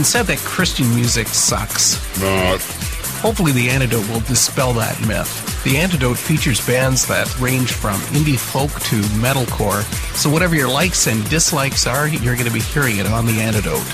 been said that Christian music sucks. Not. Hopefully, the antidote will dispel that myth. The antidote features bands that range from indie folk to metalcore, so whatever your likes and dislikes are, you're going to be hearing it on the antidote.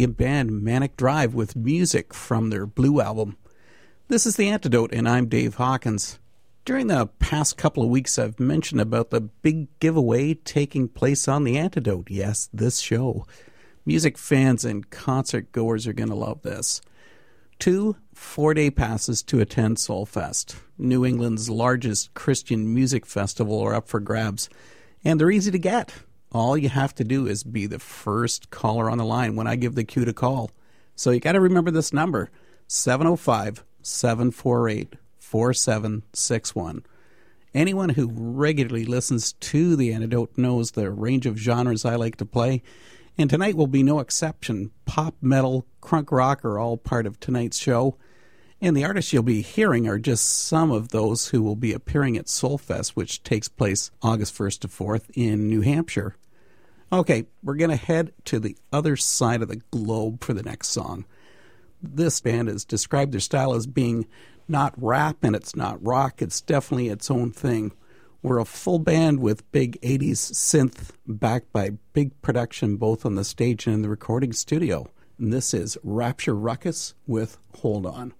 Canadian band Manic Drive with music from their Blue album. This is The Antidote, and I'm Dave Hawkins. During the past couple of weeks, I've mentioned about the big giveaway taking place on The Antidote. Yes, this show. Music fans and concert goers are going to love this. Two four day passes to attend Soulfest, New England's largest Christian music festival, are up for grabs, and they're easy to get all you have to do is be the first caller on the line when I give the cue to call. So you got to remember this number 705 748 4761. Anyone who regularly listens to The Antidote knows the range of genres I like to play, and tonight will be no exception. Pop, metal, crunk rock are all part of tonight's show. And the artists you'll be hearing are just some of those who will be appearing at Soulfest, which takes place August 1st to 4th in New Hampshire. Okay, we're going to head to the other side of the globe for the next song. This band has described their style as being not rap and it's not rock, it's definitely its own thing. We're a full band with big 80s synth backed by big production both on the stage and in the recording studio. And this is Rapture Ruckus with Hold On.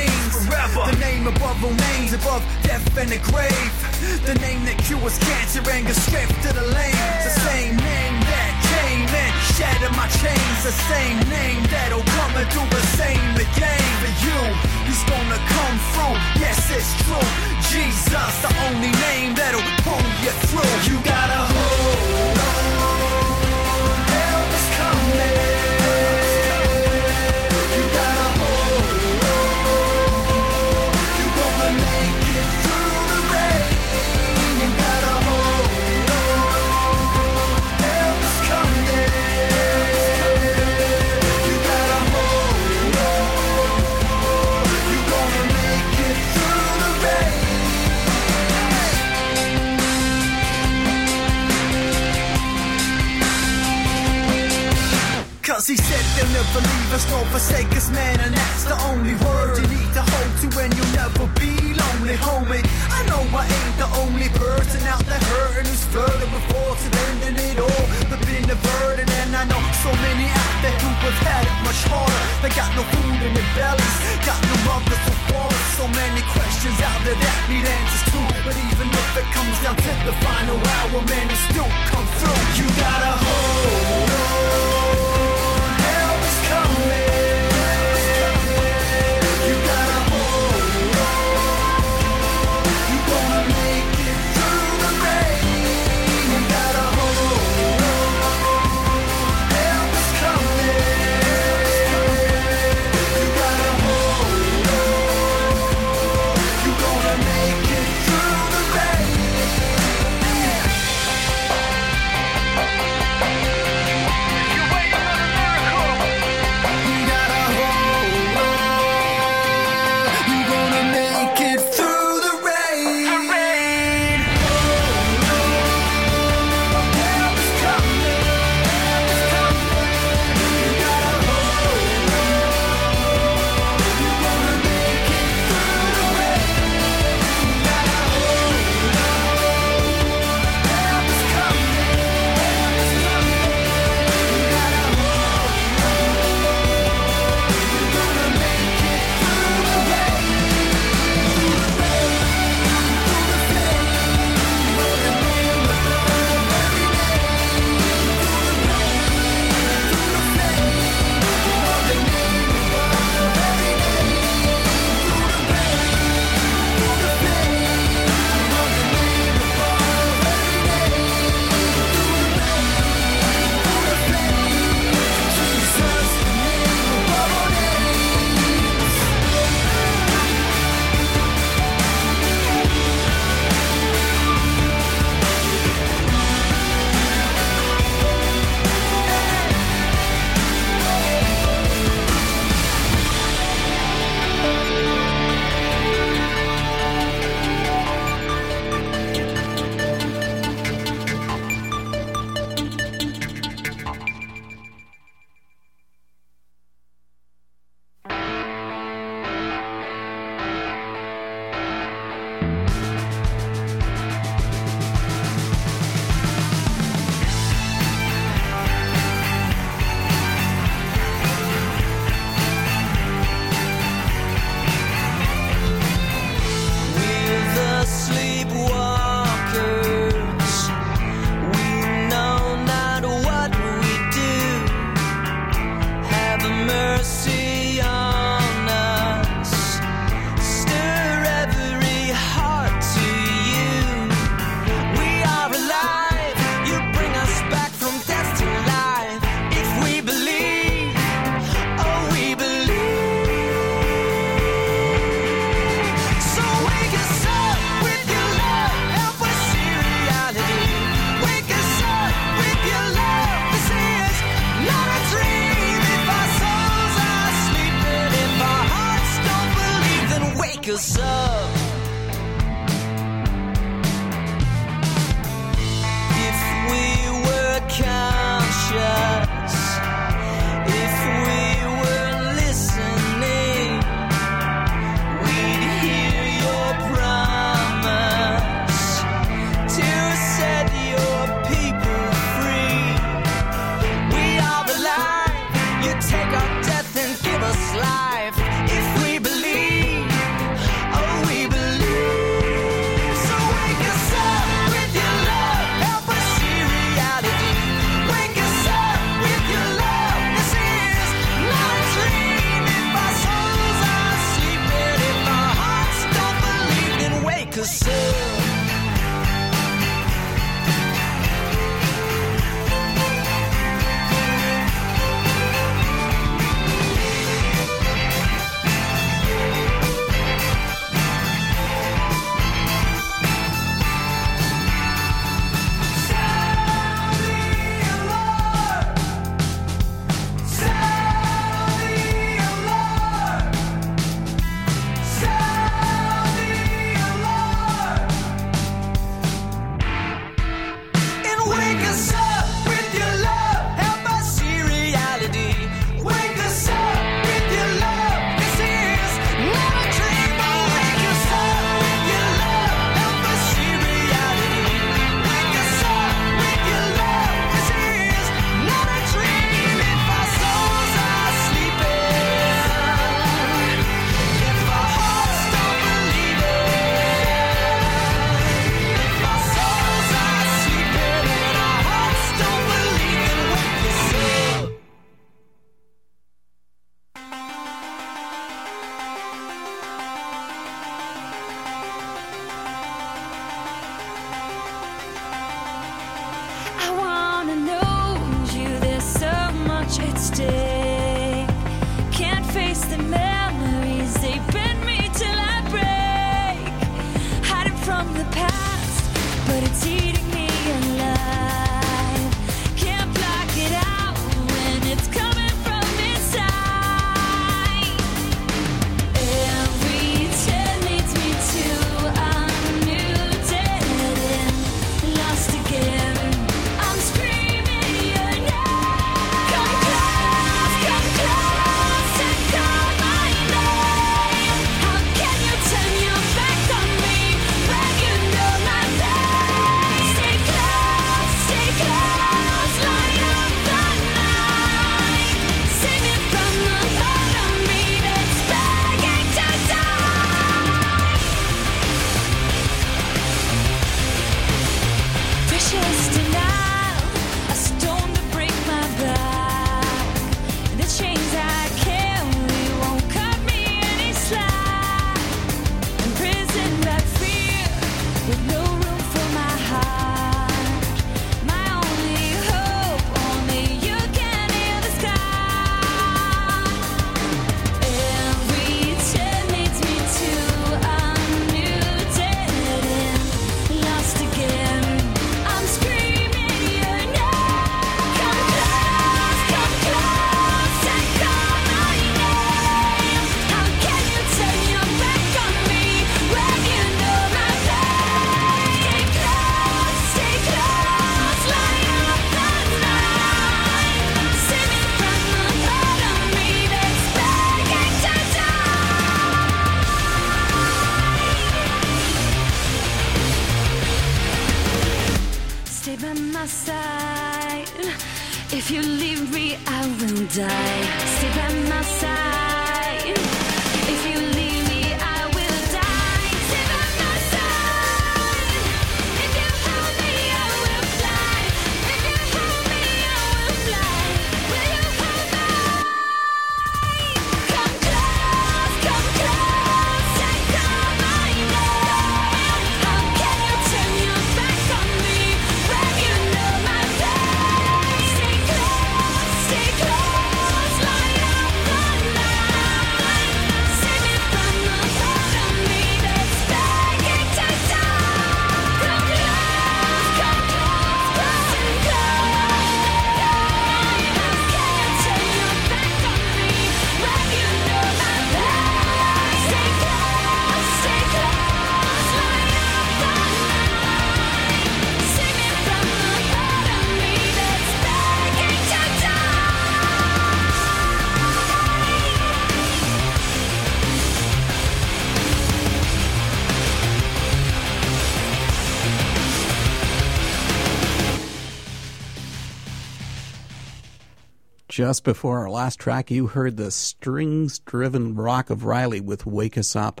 Just before our last track, you heard the strings driven rock of Riley with Wake Us Up.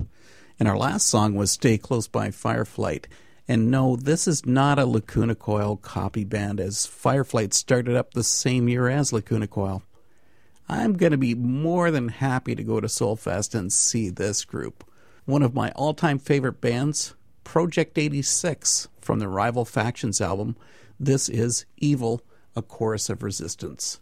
And our last song was Stay Close by Fireflight. And no, this is not a Lacuna Coil copy band, as Fireflight started up the same year as Lacuna Coil. I'm going to be more than happy to go to Soulfest and see this group. One of my all time favorite bands, Project 86, from the Rival Factions album. This is Evil, a chorus of resistance.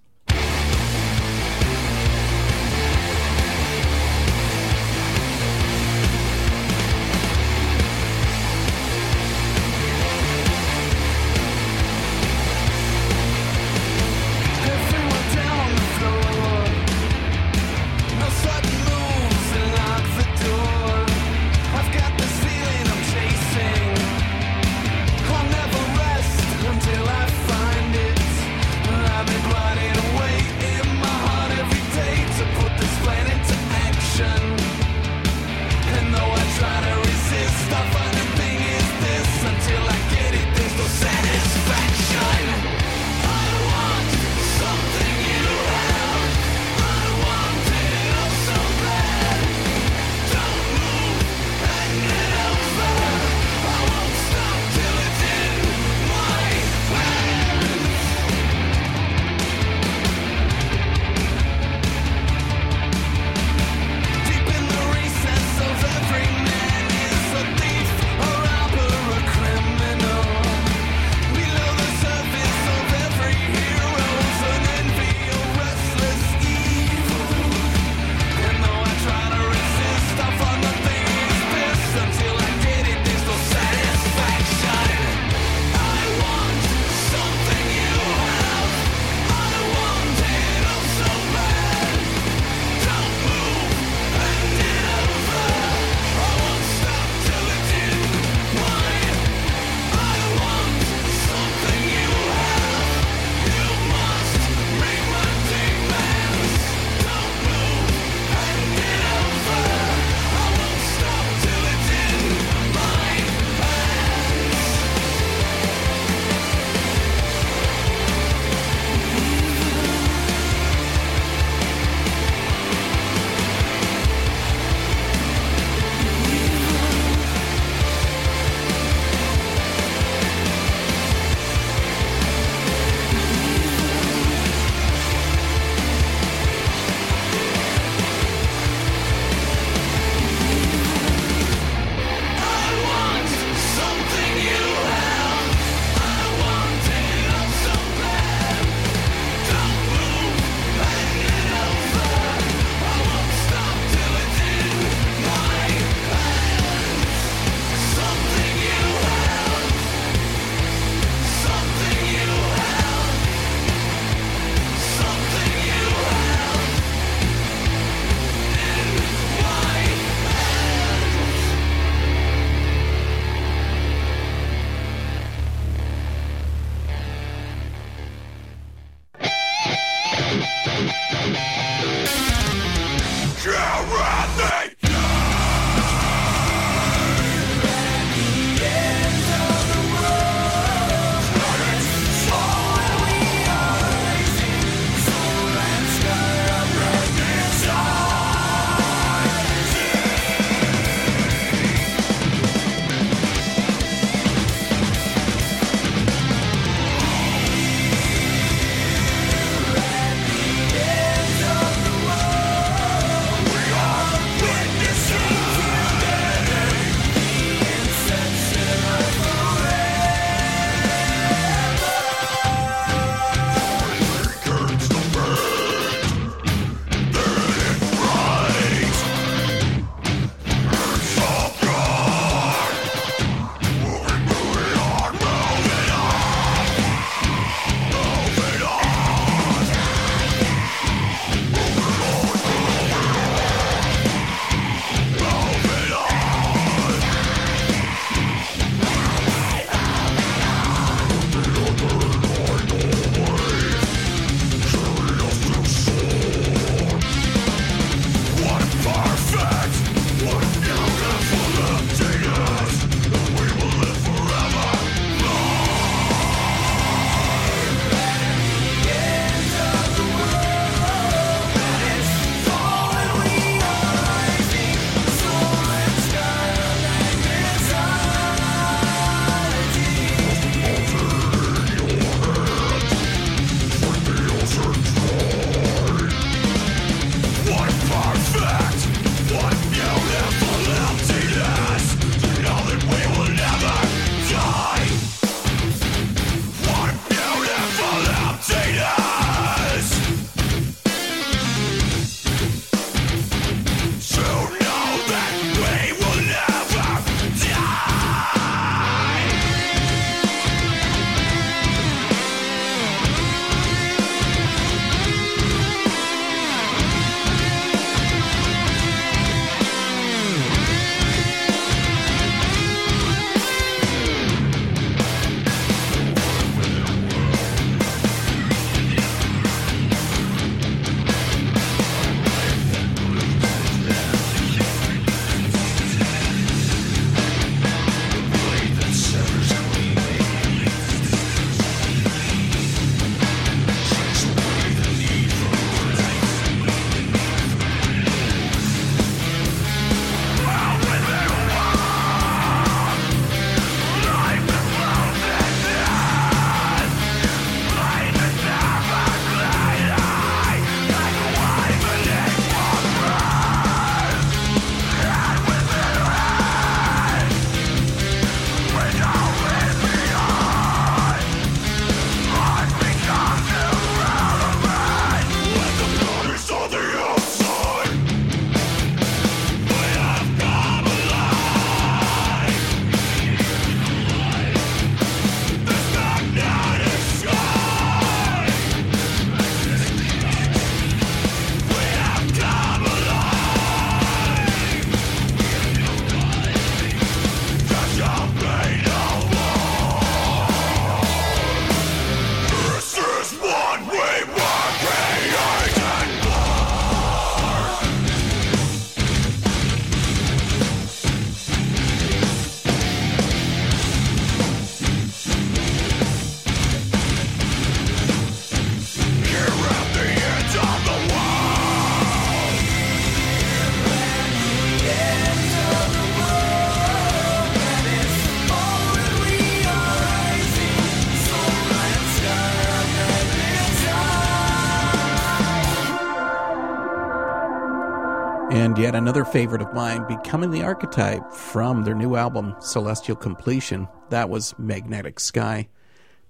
Another favorite of mine, Becoming the Archetype from their new album, Celestial Completion. That was Magnetic Sky.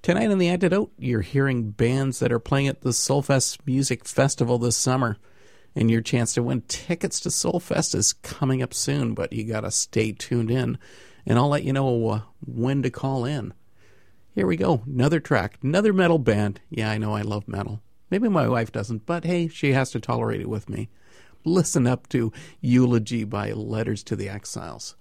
Tonight in The Antidote, you're hearing bands that are playing at the Soulfest Music Festival this summer. And your chance to win tickets to Soulfest is coming up soon, but you gotta stay tuned in. And I'll let you know uh, when to call in. Here we go. Another track, another metal band. Yeah, I know I love metal. Maybe my wife doesn't, but hey, she has to tolerate it with me. Listen up to Eulogy by Letters to the Exiles.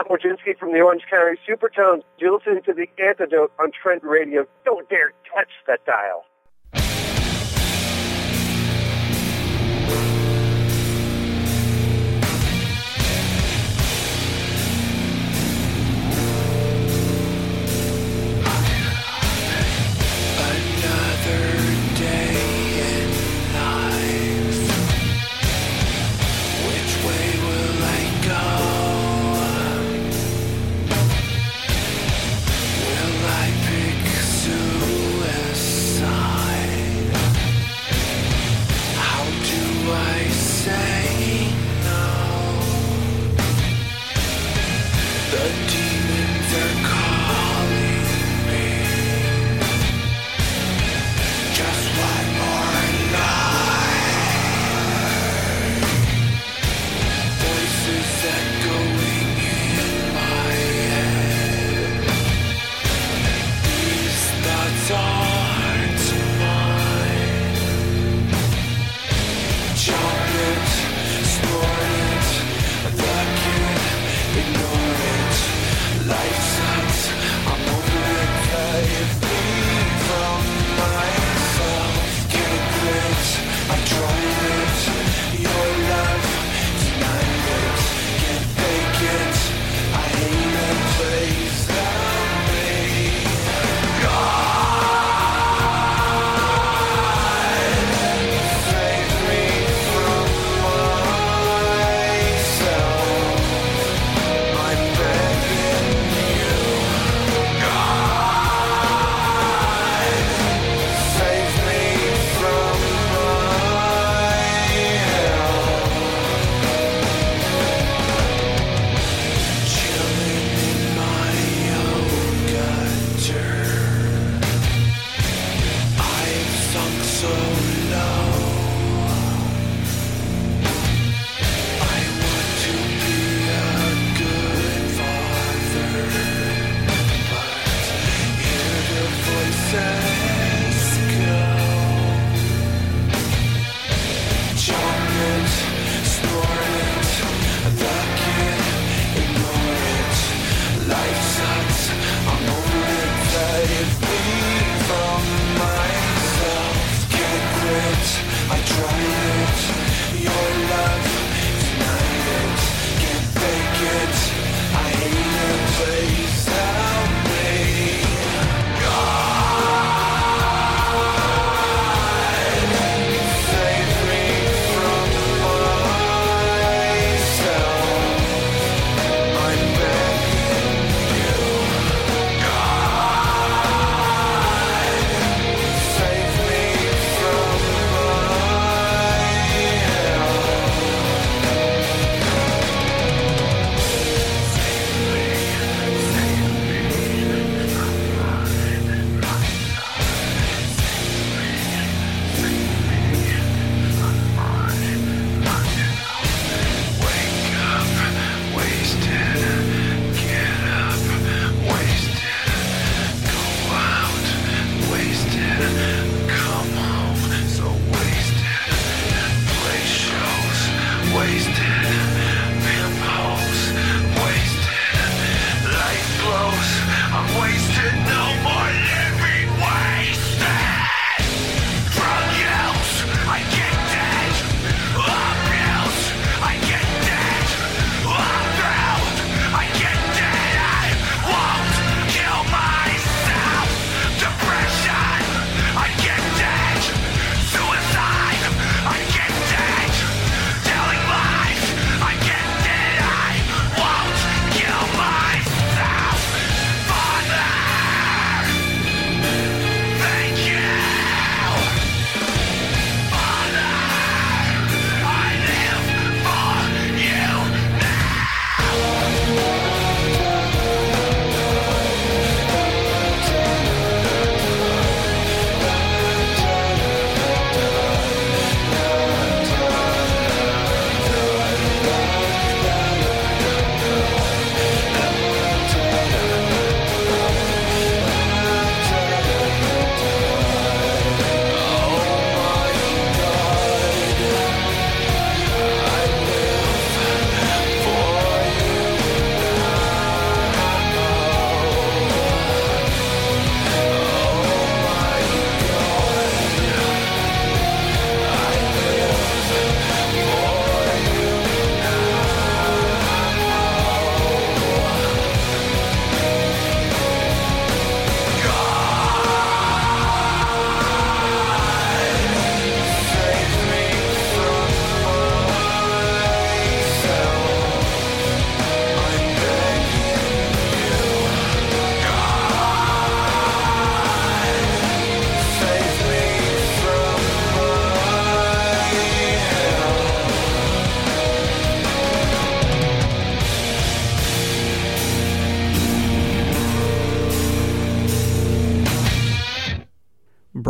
Scott Morzinski from the Orange County Supertones. You're listening to The Antidote on Trent Radio. Don't dare touch that dial.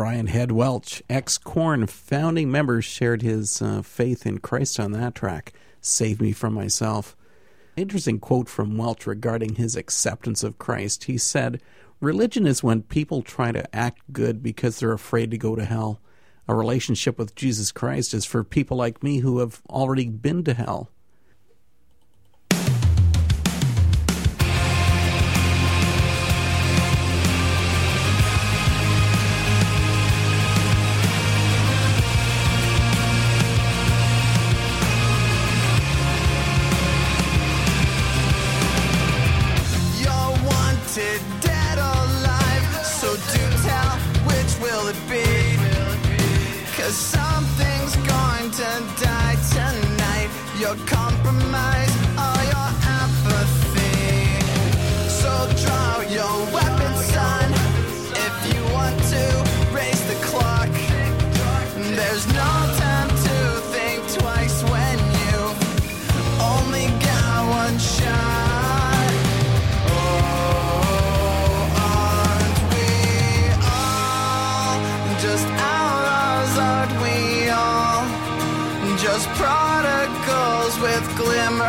Brian Head Welch, ex Korn founding member, shared his uh, faith in Christ on that track, Save Me From Myself. Interesting quote from Welch regarding his acceptance of Christ. He said, Religion is when people try to act good because they're afraid to go to hell. A relationship with Jesus Christ is for people like me who have already been to hell.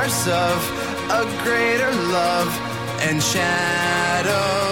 Glimmers of a greater love and shadows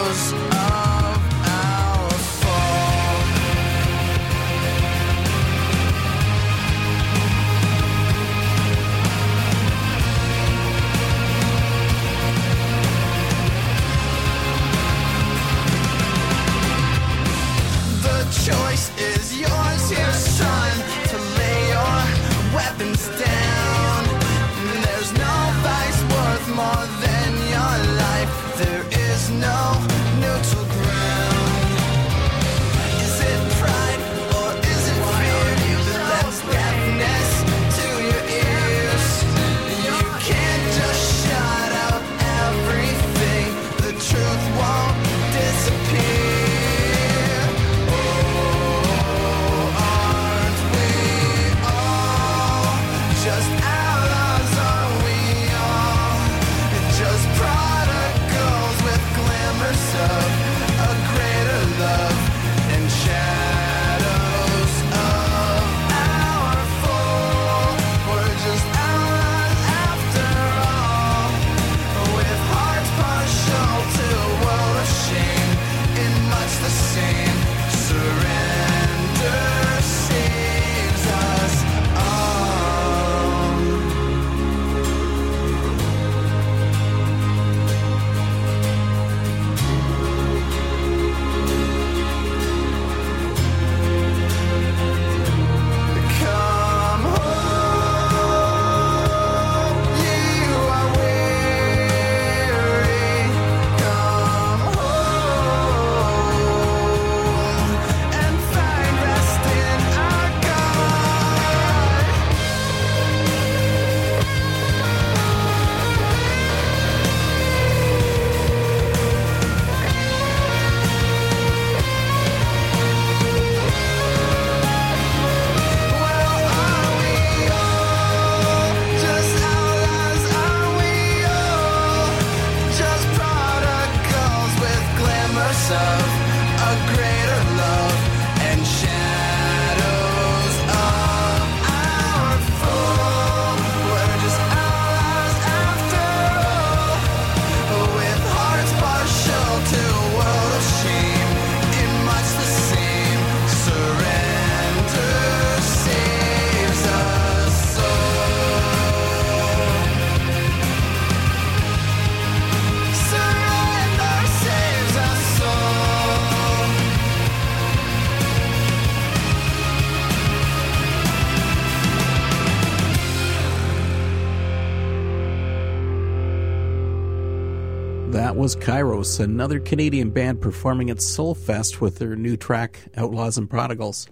was Kairos, another Canadian band performing at Soulfest with their new track, Outlaws and Prodigals.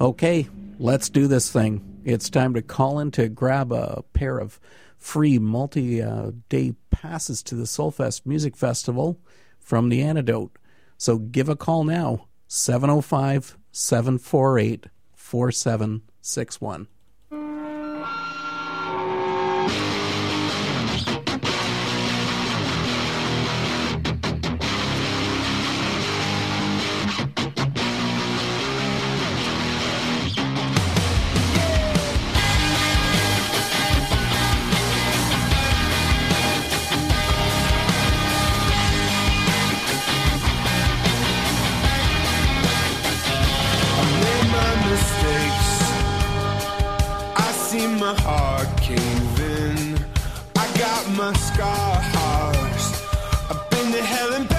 Okay, let's do this thing. It's time to call in to grab a pair of free multi day passes to the Soulfest Music Festival from The Antidote. So give a call now 705 748 4761. my heart cave in. I got my scars. I've been to hell and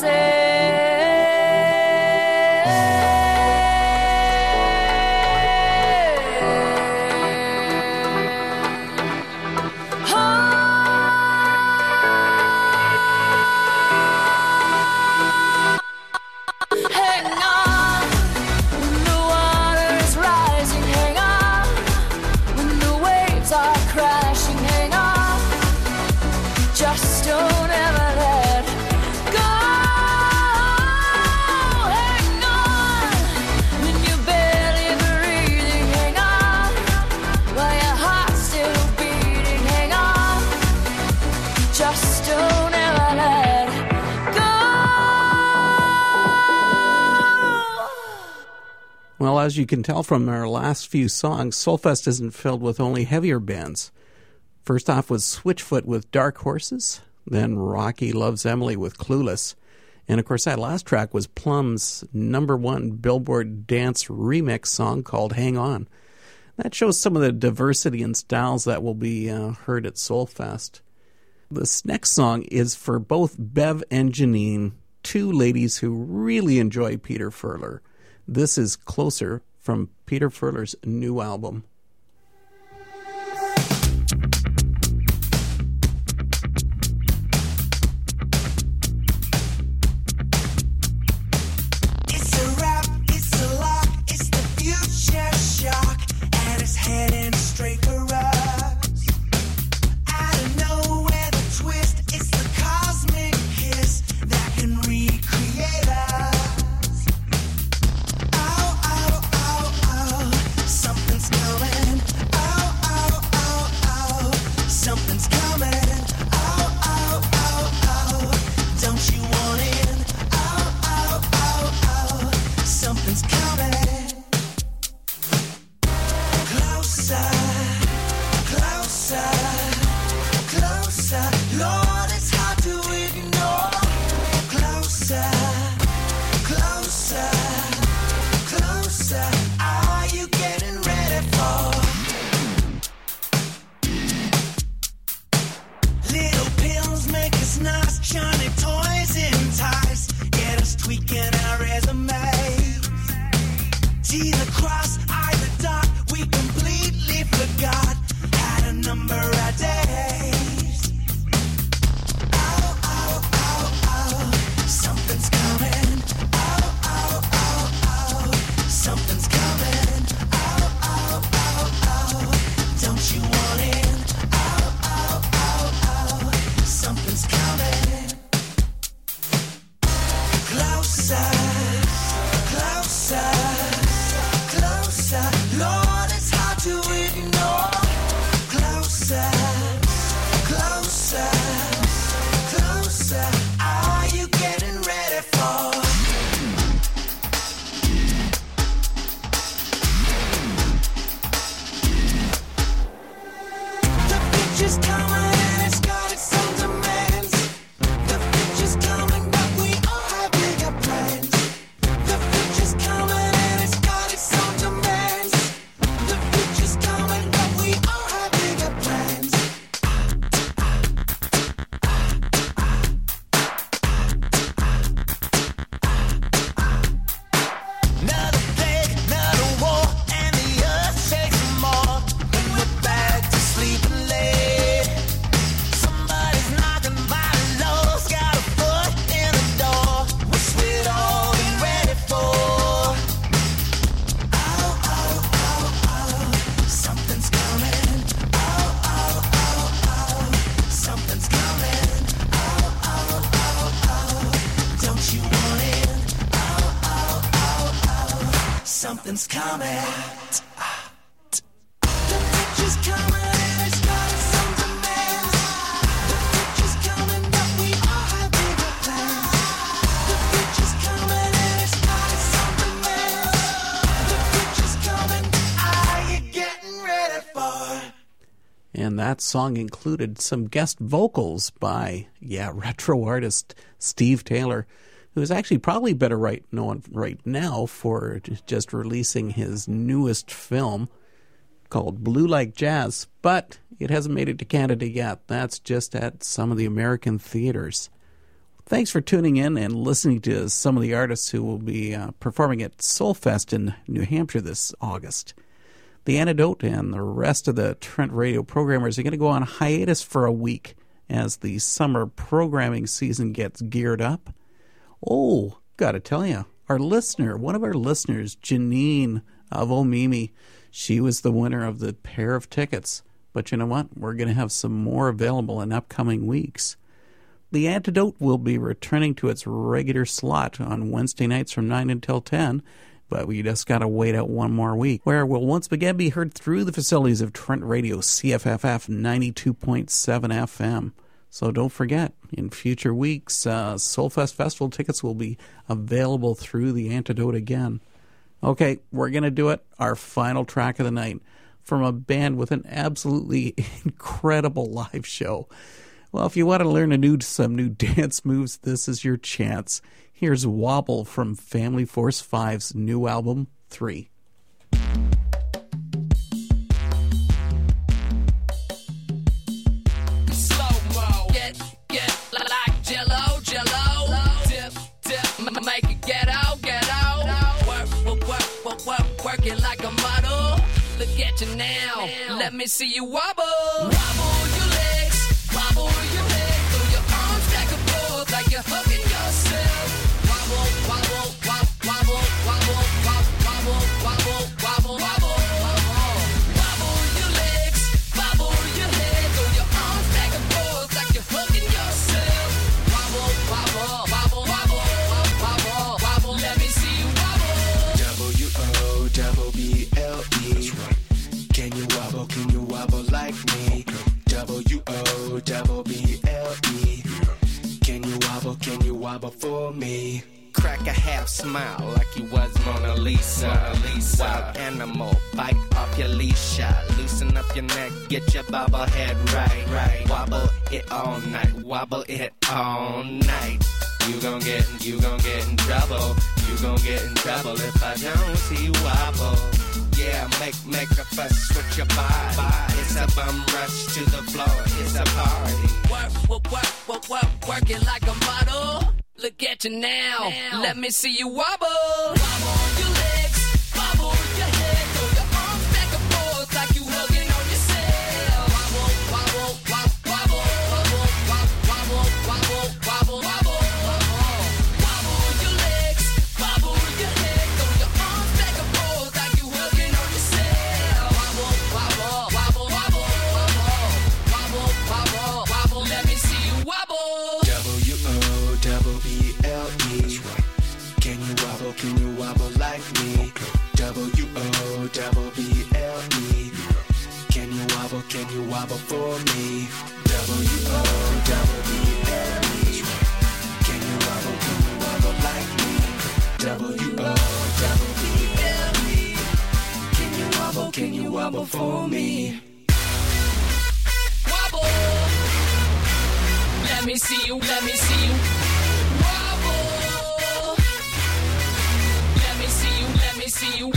Say. Well, as you can tell from our last few songs, Soulfest isn't filled with only heavier bands. First off was Switchfoot with Dark Horses, then Rocky Loves Emily with Clueless. And of course, that last track was Plumb's number one Billboard dance remix song called Hang On. That shows some of the diversity and styles that will be uh, heard at Soulfest. This next song is for both Bev and Janine, two ladies who really enjoy Peter Furler. This is Closer from Peter Furler's new album. Song included some guest vocals by, yeah, retro artist Steve Taylor, who is actually probably better right known right now for just releasing his newest film called Blue Like Jazz, but it hasn't made it to Canada yet. That's just at some of the American theaters. Thanks for tuning in and listening to some of the artists who will be uh, performing at Soulfest in New Hampshire this August. The Antidote and the rest of the Trent Radio programmers are going to go on hiatus for a week as the summer programming season gets geared up. Oh, gotta tell you, our listener, one of our listeners, Janine of Omemee, she was the winner of the pair of tickets. But you know what? We're going to have some more available in upcoming weeks. The Antidote will be returning to its regular slot on Wednesday nights from 9 until 10, but we just got to wait out one more week, where we'll once again be heard through the facilities of Trent Radio CFFF 92.7 FM. So don't forget, in future weeks, uh, Soulfest Festival tickets will be available through the Antidote again. Okay, we're to do it. Our final track of the night from a band with an absolutely incredible live show. Well, if you want to learn new some new dance moves, this is your chance. Here's Wobble from Family Force 5's new album, 3. Working like a model. Look at you now. now. Let me see you wobble. O double B L E. Can you wobble? Can you wobble for me? Crack a half smile like you was Mona Lisa. lisa Wild animal, bite off your leash. Loosen up your neck, get your bobble head right. right. Wobble it all night, wobble it all night. You gon' get, you gon' get in trouble. You gon' get in trouble if I don't see you wobble. Yeah, make make a fuss with your body. It's a bum rush to the floor. It's a party. Work, work, work, work, work, working like a model. Look at you now. Let me see you wobble. Me. W O double B L E. Can you wobble, can you wobble like me? W O double B L E. Can you wobble, can you wobble for me? Wobble. Let me see you, let me see you. Wobble. Let me see you, let me see you,